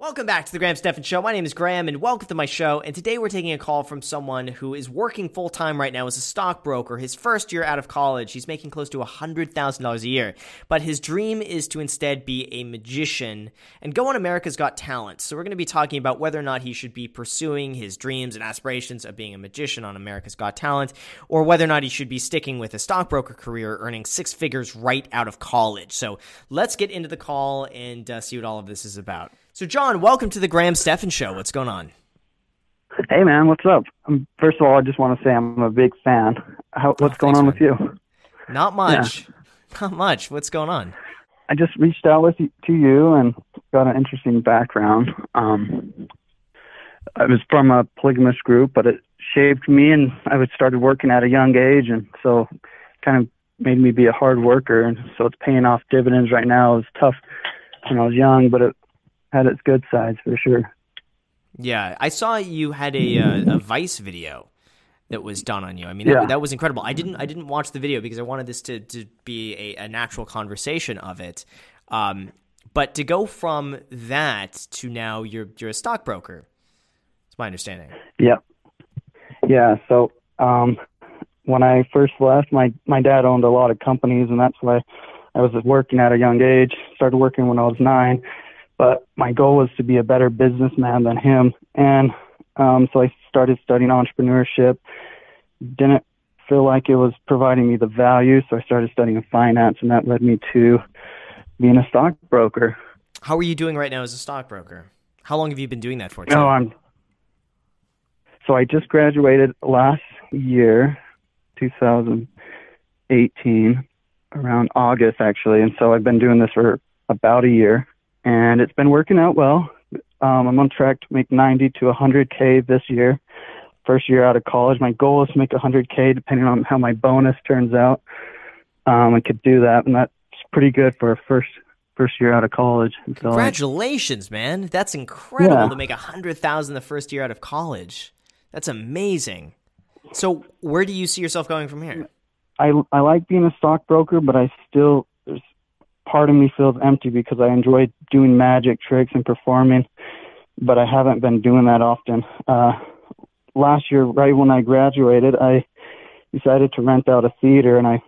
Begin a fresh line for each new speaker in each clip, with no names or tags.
Welcome back to the Graham Stephan Show. My name is Graham, and welcome to my show. And today we're taking a call from someone who is working full time right now as a stockbroker. His first year out of college, he's making close to $100,000 a year. But his dream is to instead be a magician and go on America's Got Talent. So we're going to be talking about whether or not he should be pursuing his dreams and aspirations of being a magician on America's Got Talent, or whether or not he should be sticking with a stockbroker career, earning six figures right out of college. So let's get into the call and uh, see what all of this is about. So, John, welcome to the Graham Stephan Show. What's going on?
Hey, man, what's up? Um, first of all, I just want to say I'm a big fan. How, what's oh, going on man. with you?
Not much. Yeah. Not much. What's going on?
I just reached out with you, to you and got an interesting background. Um, I was from a polygamous group, but it shaped me, and I was started working at a young age, and so kind of made me be a hard worker, and so it's paying off dividends right now. It was tough when I was young, but it had its good sides for sure.
Yeah, I saw you had a uh, a Vice video that was done on you. I mean, yeah. that, that, was incredible. I didn't I didn't watch the video because I wanted this to to be a, a natural conversation of it. Um, but to go from that to now you're you're a stockbroker. It's my understanding.
Yeah. Yeah. So um, when I first left, my my dad owned a lot of companies, and that's why I was working at a young age. Started working when I was nine, but my goal was to be a better businessman than him. And um, so I started studying entrepreneurship. Didn't feel like it was providing me the value, so I started studying finance, and that led me to being a stockbroker.
How are you doing right now as a stockbroker? How long have you been doing that for?
No, I'm. So I just graduated last year, 2018, around August actually, and so I've been doing this for about a year and it's been working out well. Um, I'm on track to make 90 to 100k this year. First year out of college, my goal is to make 100k, depending on how my bonus turns out. Um, I could do that, and that's pretty good for a first first year out of college.
Congratulations, man! That's incredible yeah. to make a hundred thousand the first year out of college. That's amazing. So, where do you see yourself going from here?
I I like being a stockbroker, but I still part of me feels empty because I enjoy doing magic tricks and performing, but I haven't been doing that often. Uh, last year, right when I graduated, I decided to rent out a theater and I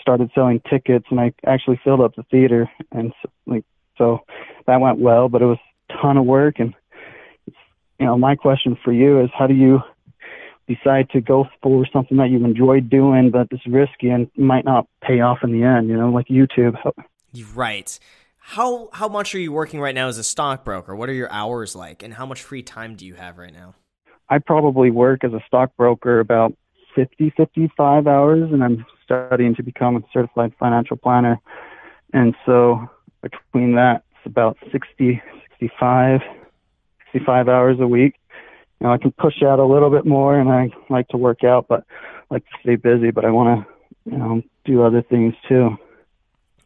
started selling tickets and I actually filled up the theater. And so, like so that went well, but it was a ton of work. And you know my question for you is how do you decide to go for something that you enjoy doing but it's risky and might not pay off in the end you know like youtube
Right. How how much are you working right now as a stockbroker? What are your hours like, and how much free time do you have right now?
I probably work as a stockbroker about 50, 55 hours, and I'm studying to become a certified financial planner. And so between that, it's about 60, 65, 65 hours a week. You know, I can push out a little bit more, and I like to work out, but like to stay busy. But I want to, you know, do other things too.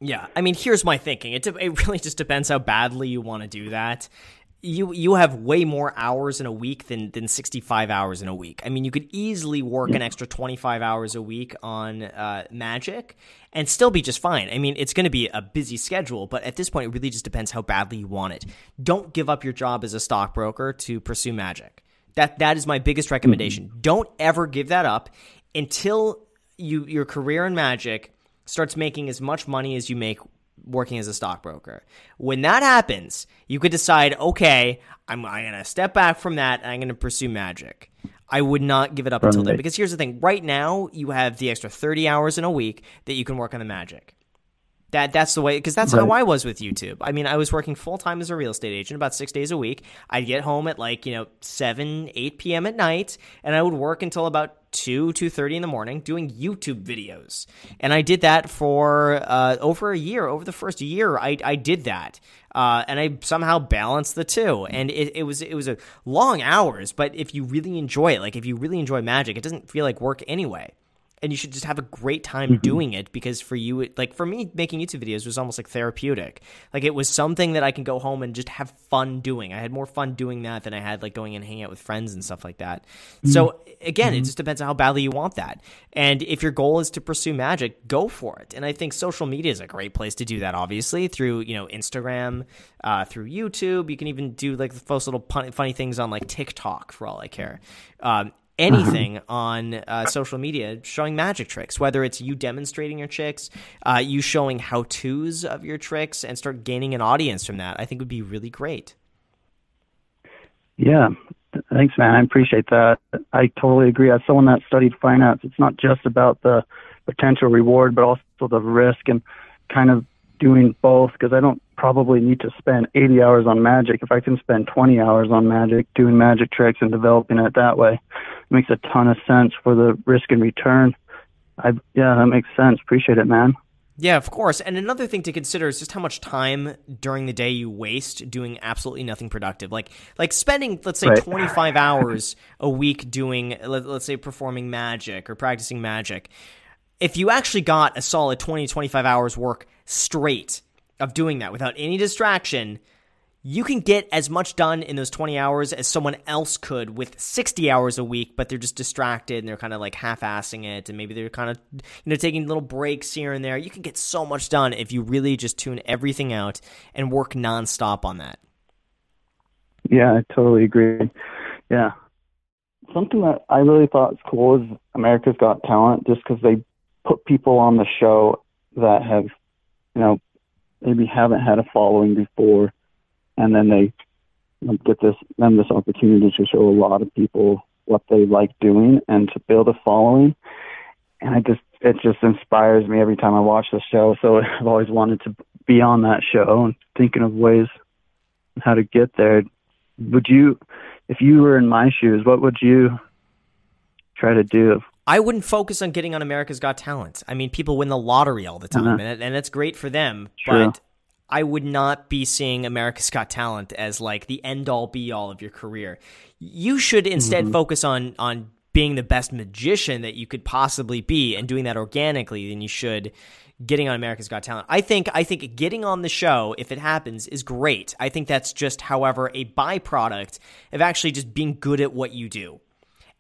Yeah, I mean, here's my thinking. It, de- it really just depends how badly you want to do that. You you have way more hours in a week than than 65 hours in a week. I mean, you could easily work an extra 25 hours a week on uh, Magic and still be just fine. I mean, it's going to be a busy schedule, but at this point, it really just depends how badly you want it. Don't give up your job as a stockbroker to pursue Magic. That that is my biggest recommendation. Mm-hmm. Don't ever give that up until you your career in Magic starts making as much money as you make working as a stockbroker. When that happens, you could decide, okay, I'm, I'm going to step back from that and I'm going to pursue magic. I would not give it up until then because here's the thing: right now you have the extra 30 hours in a week that you can work on the magic. That that's the way because that's right. how I was with YouTube. I mean, I was working full time as a real estate agent, about six days a week. I'd get home at like you know seven, eight p.m. at night, and I would work until about 2 2.30 in the morning doing youtube videos and i did that for uh, over a year over the first year i, I did that uh, and i somehow balanced the two and it, it was it was a long hours but if you really enjoy it like if you really enjoy magic it doesn't feel like work anyway and you should just have a great time mm-hmm. doing it because for you it, like for me making youtube videos was almost like therapeutic. Like it was something that i can go home and just have fun doing. I had more fun doing that than i had like going and hanging out with friends and stuff like that. Mm-hmm. so again mm-hmm. it just depends on how badly you want that. And if your goal is to pursue magic go for it. And i think social media is a great place to do that obviously through you know instagram uh, through youtube. You can even do like the post little funny things on like tiktok for all i care. Um, anything on uh, social media showing magic tricks, whether it's you demonstrating your tricks, uh, you showing how to's of your tricks, and start gaining an audience from that, I think would be really great.
Yeah, thanks, man. I appreciate that. I totally agree. As someone that studied finance, it's not just about the potential reward, but also the risk and kind of doing both because I don't probably need to spend 80 hours on magic. If I can spend 20 hours on magic, doing magic tricks and developing it that way, it makes a ton of sense for the risk and return. I yeah, that makes sense. Appreciate it, man.
Yeah, of course. And another thing to consider is just how much time during the day you waste doing absolutely nothing productive. Like like spending let's say right. 25 hours a week doing let, let's say performing magic or practicing magic. If you actually got a solid 20 25 hours work straight of doing that without any distraction, you can get as much done in those 20 hours as someone else could with 60 hours a week, but they're just distracted and they're kind of like half assing it and maybe they're kind of, you know, taking little breaks here and there. You can get so much done if you really just tune everything out and work nonstop on that.
Yeah, I totally agree. Yeah. Something that I really thought was cool is America's Got Talent just because they put people on the show that have you know, maybe haven't had a following before, and then they you know, get this them this opportunity to show a lot of people what they like doing and to build a following. And I just it just inspires me every time I watch the show. So I've always wanted to be on that show and thinking of ways how to get there. Would you, if you were in my shoes, what would you try to do?
I wouldn't focus on getting on America's Got Talent. I mean, people win the lottery all the time, uh-huh. and, and it's great for them. True. But I would not be seeing America's Got Talent as like the end all be all of your career. You should instead mm-hmm. focus on on being the best magician that you could possibly be and doing that organically than you should getting on America's Got Talent. I think I think getting on the show if it happens is great. I think that's just however a byproduct of actually just being good at what you do.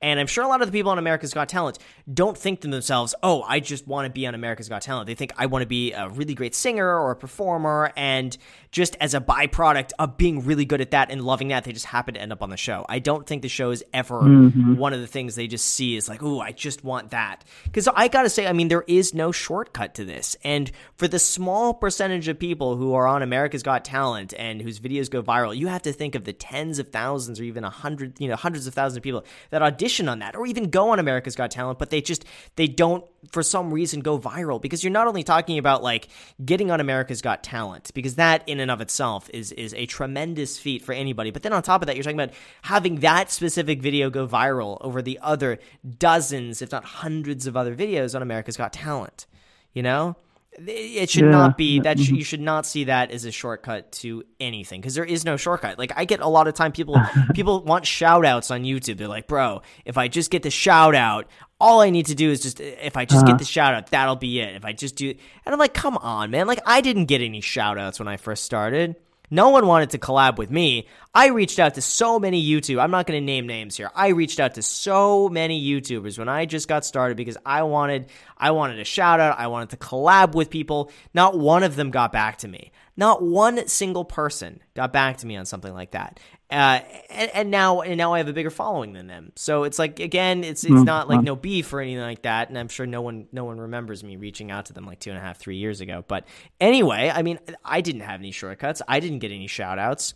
And I'm sure a lot of the people on America's Got Talent don't think to themselves, oh, I just want to be on America's Got Talent. They think I want to be a really great singer or a performer. And just as a byproduct of being really good at that and loving that, they just happen to end up on the show. I don't think the show is ever mm-hmm. one of the things they just see is like, oh, I just want that. Because I got to say, I mean, there is no shortcut to this. And for the small percentage of people who are on America's Got Talent and whose videos go viral, you have to think of the tens of thousands or even a hundred, you know, hundreds of thousands of people that audition audition on that or even go on America's Got Talent, but they just they don't for some reason go viral because you're not only talking about like getting on America's Got Talent because that in and of itself is is a tremendous feat for anybody, but then on top of that you're talking about having that specific video go viral over the other dozens if not hundreds of other videos on America's Got Talent. You know? It should yeah. not be that sh- you should not see that as a shortcut to anything because there is no shortcut. Like I get a lot of time people people want shout outs on YouTube. They're like, "Bro, if I just get the shout out, all I need to do is just if I just uh-huh. get the shout out, that'll be it. If I just do And I'm like, "Come on, man. Like I didn't get any shout outs when I first started. No one wanted to collab with me. I reached out to so many YouTube. I'm not going to name names here. I reached out to so many YouTubers when I just got started because I wanted I wanted a shout out. I wanted to collab with people. Not one of them got back to me. Not one single person got back to me on something like that. Uh, and, and, now and now I have a bigger following than them. So it's like again, it's it's mm-hmm. not like no beef or anything like that. And I'm sure no one no one remembers me reaching out to them like two and a half three years ago. But anyway, I mean, I didn't have any shortcuts. I didn't get any shout outs.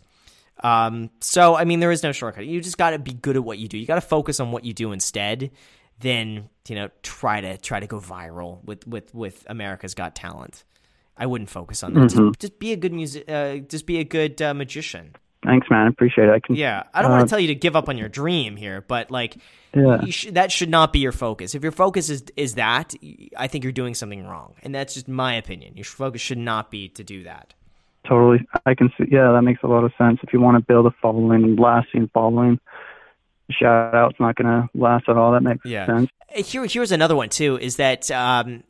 Um, so I mean, there is no shortcut. You just got to be good at what you do. You got to focus on what you do instead. Then you know, try to try to go viral with with with America's Got Talent. I wouldn't focus on that. Mm-hmm. Just, just, be a good music. Uh, just be a good uh, magician.
Thanks, man. I appreciate it. I can.
Yeah, I don't uh, want to tell you to give up on your dream here, but like, yeah. Sh- that should not be your focus. If your focus is is that, I think you're doing something wrong, and that's just my opinion. Your focus should not be to do that.
Totally, I can see. Yeah, that makes a lot of sense. If you want to build a following, lasting following, shout out's not going to last at all. That makes
Yeah.
sense.
Here, here's another one too. Is that um,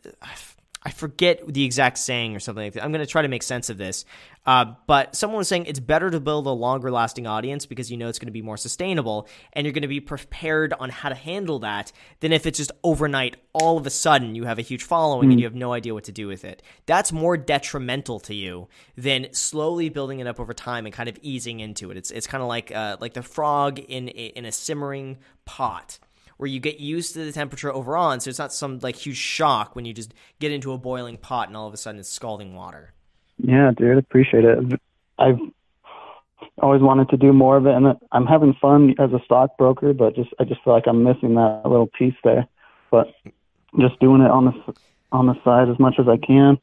I forget the exact saying or something like that. I'm going to try to make sense of this. Uh, but someone was saying it's better to build a longer lasting audience because you know it's going to be more sustainable and you're going to be prepared on how to handle that than if it's just overnight, all of a sudden you have a huge following and you have no idea what to do with it. That's more detrimental to you than slowly building it up over time and kind of easing into it. It's, it's kind of like, uh, like the frog in, in a simmering pot where you get used to the temperature over on, so it's not some like huge shock when you just get into a boiling pot and all of a sudden it's scalding water.
Yeah, dude, appreciate it. I've always wanted to do more of it, and I'm having fun as a stockbroker, but just I just feel like I'm missing that little piece there. But just doing it on the on the side as much as I can,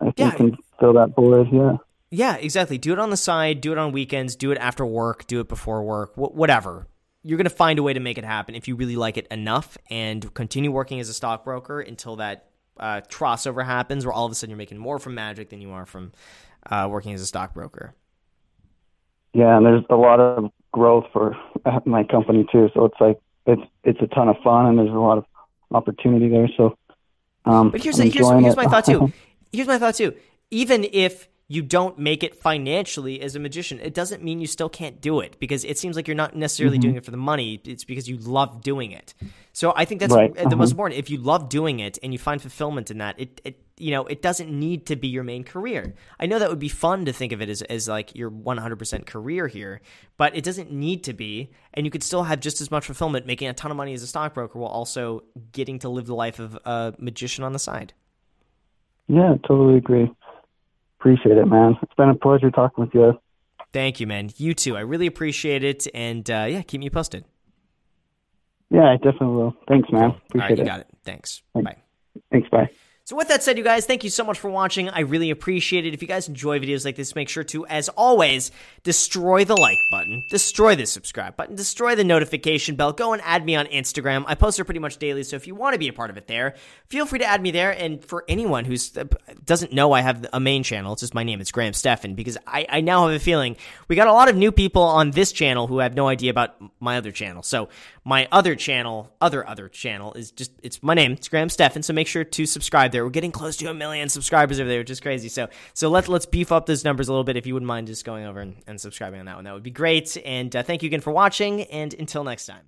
I think
Yeah.
can fill that void. Yeah.
Yeah, exactly. Do it on the side, do it on weekends, do it after work, do it before work, wh- whatever. You're going to find a way to make it happen if you really like it enough and continue working as a stockbroker until that uh, crossover happens where all of a sudden you're making more from Magic than you are from uh, working as a stockbroker.
Yeah, and there's a lot of growth for my company too. So it's like it's it's a ton of fun, and there's a lot of opportunity there. So, um,
But here's here's, here's my thought too. Here's my thought too. Even if you don't make it financially as a magician, it doesn't mean you still can't do it because it seems like you're not necessarily
Mm-hmm.
doing it for the money. It's because you love doing it. So I think that's
Right.
the most
Uh-huh.
important. If you love doing it and you find fulfillment in that, it, it you know it doesn't need to be your main career. I know that would be fun to think of it as as like your 100% career here, but it doesn't need to be. And you could still have just as much fulfillment making a ton of money as a stockbroker while also getting to live the life of a magician on the side.
yeah, totally agree. Appreciate it, man. It's been a pleasure talking with you.
Thank you, man. You too. I really appreciate it. And uh, yeah, keep me posted.
Yeah, I definitely will. Thanks, man.
All right,
Appreciate
you
it.
got it. Thanks.
Thanks.
Bye.
Thanks. Bye.
So with that said, you guys, thank you so much for watching. I really appreciate it. If you guys enjoy videos like this, make sure to, as always, destroy the like button, destroy the subscribe button, destroy the notification bell. Go and add me on Instagram. I post there pretty much daily, so if you want to be a part of it there, feel free to add me there. And for anyone who uh, doesn't know I have a main channel, it's just my name. It's Graham Stephan because I, I now have a feeling we got a lot of new people on this channel who have no idea about my other channel. So my other channel, other other channel is just it's my name. It's Graham Stephan. So make sure to subscribe there. We're getting close to a million subscribers over there, which is crazy. So so let's let's beef up those numbers a little bit. If you wouldn't mind just going over and, and subscribing on that one, that would be great. And uh, thank you again for watching. And until next time.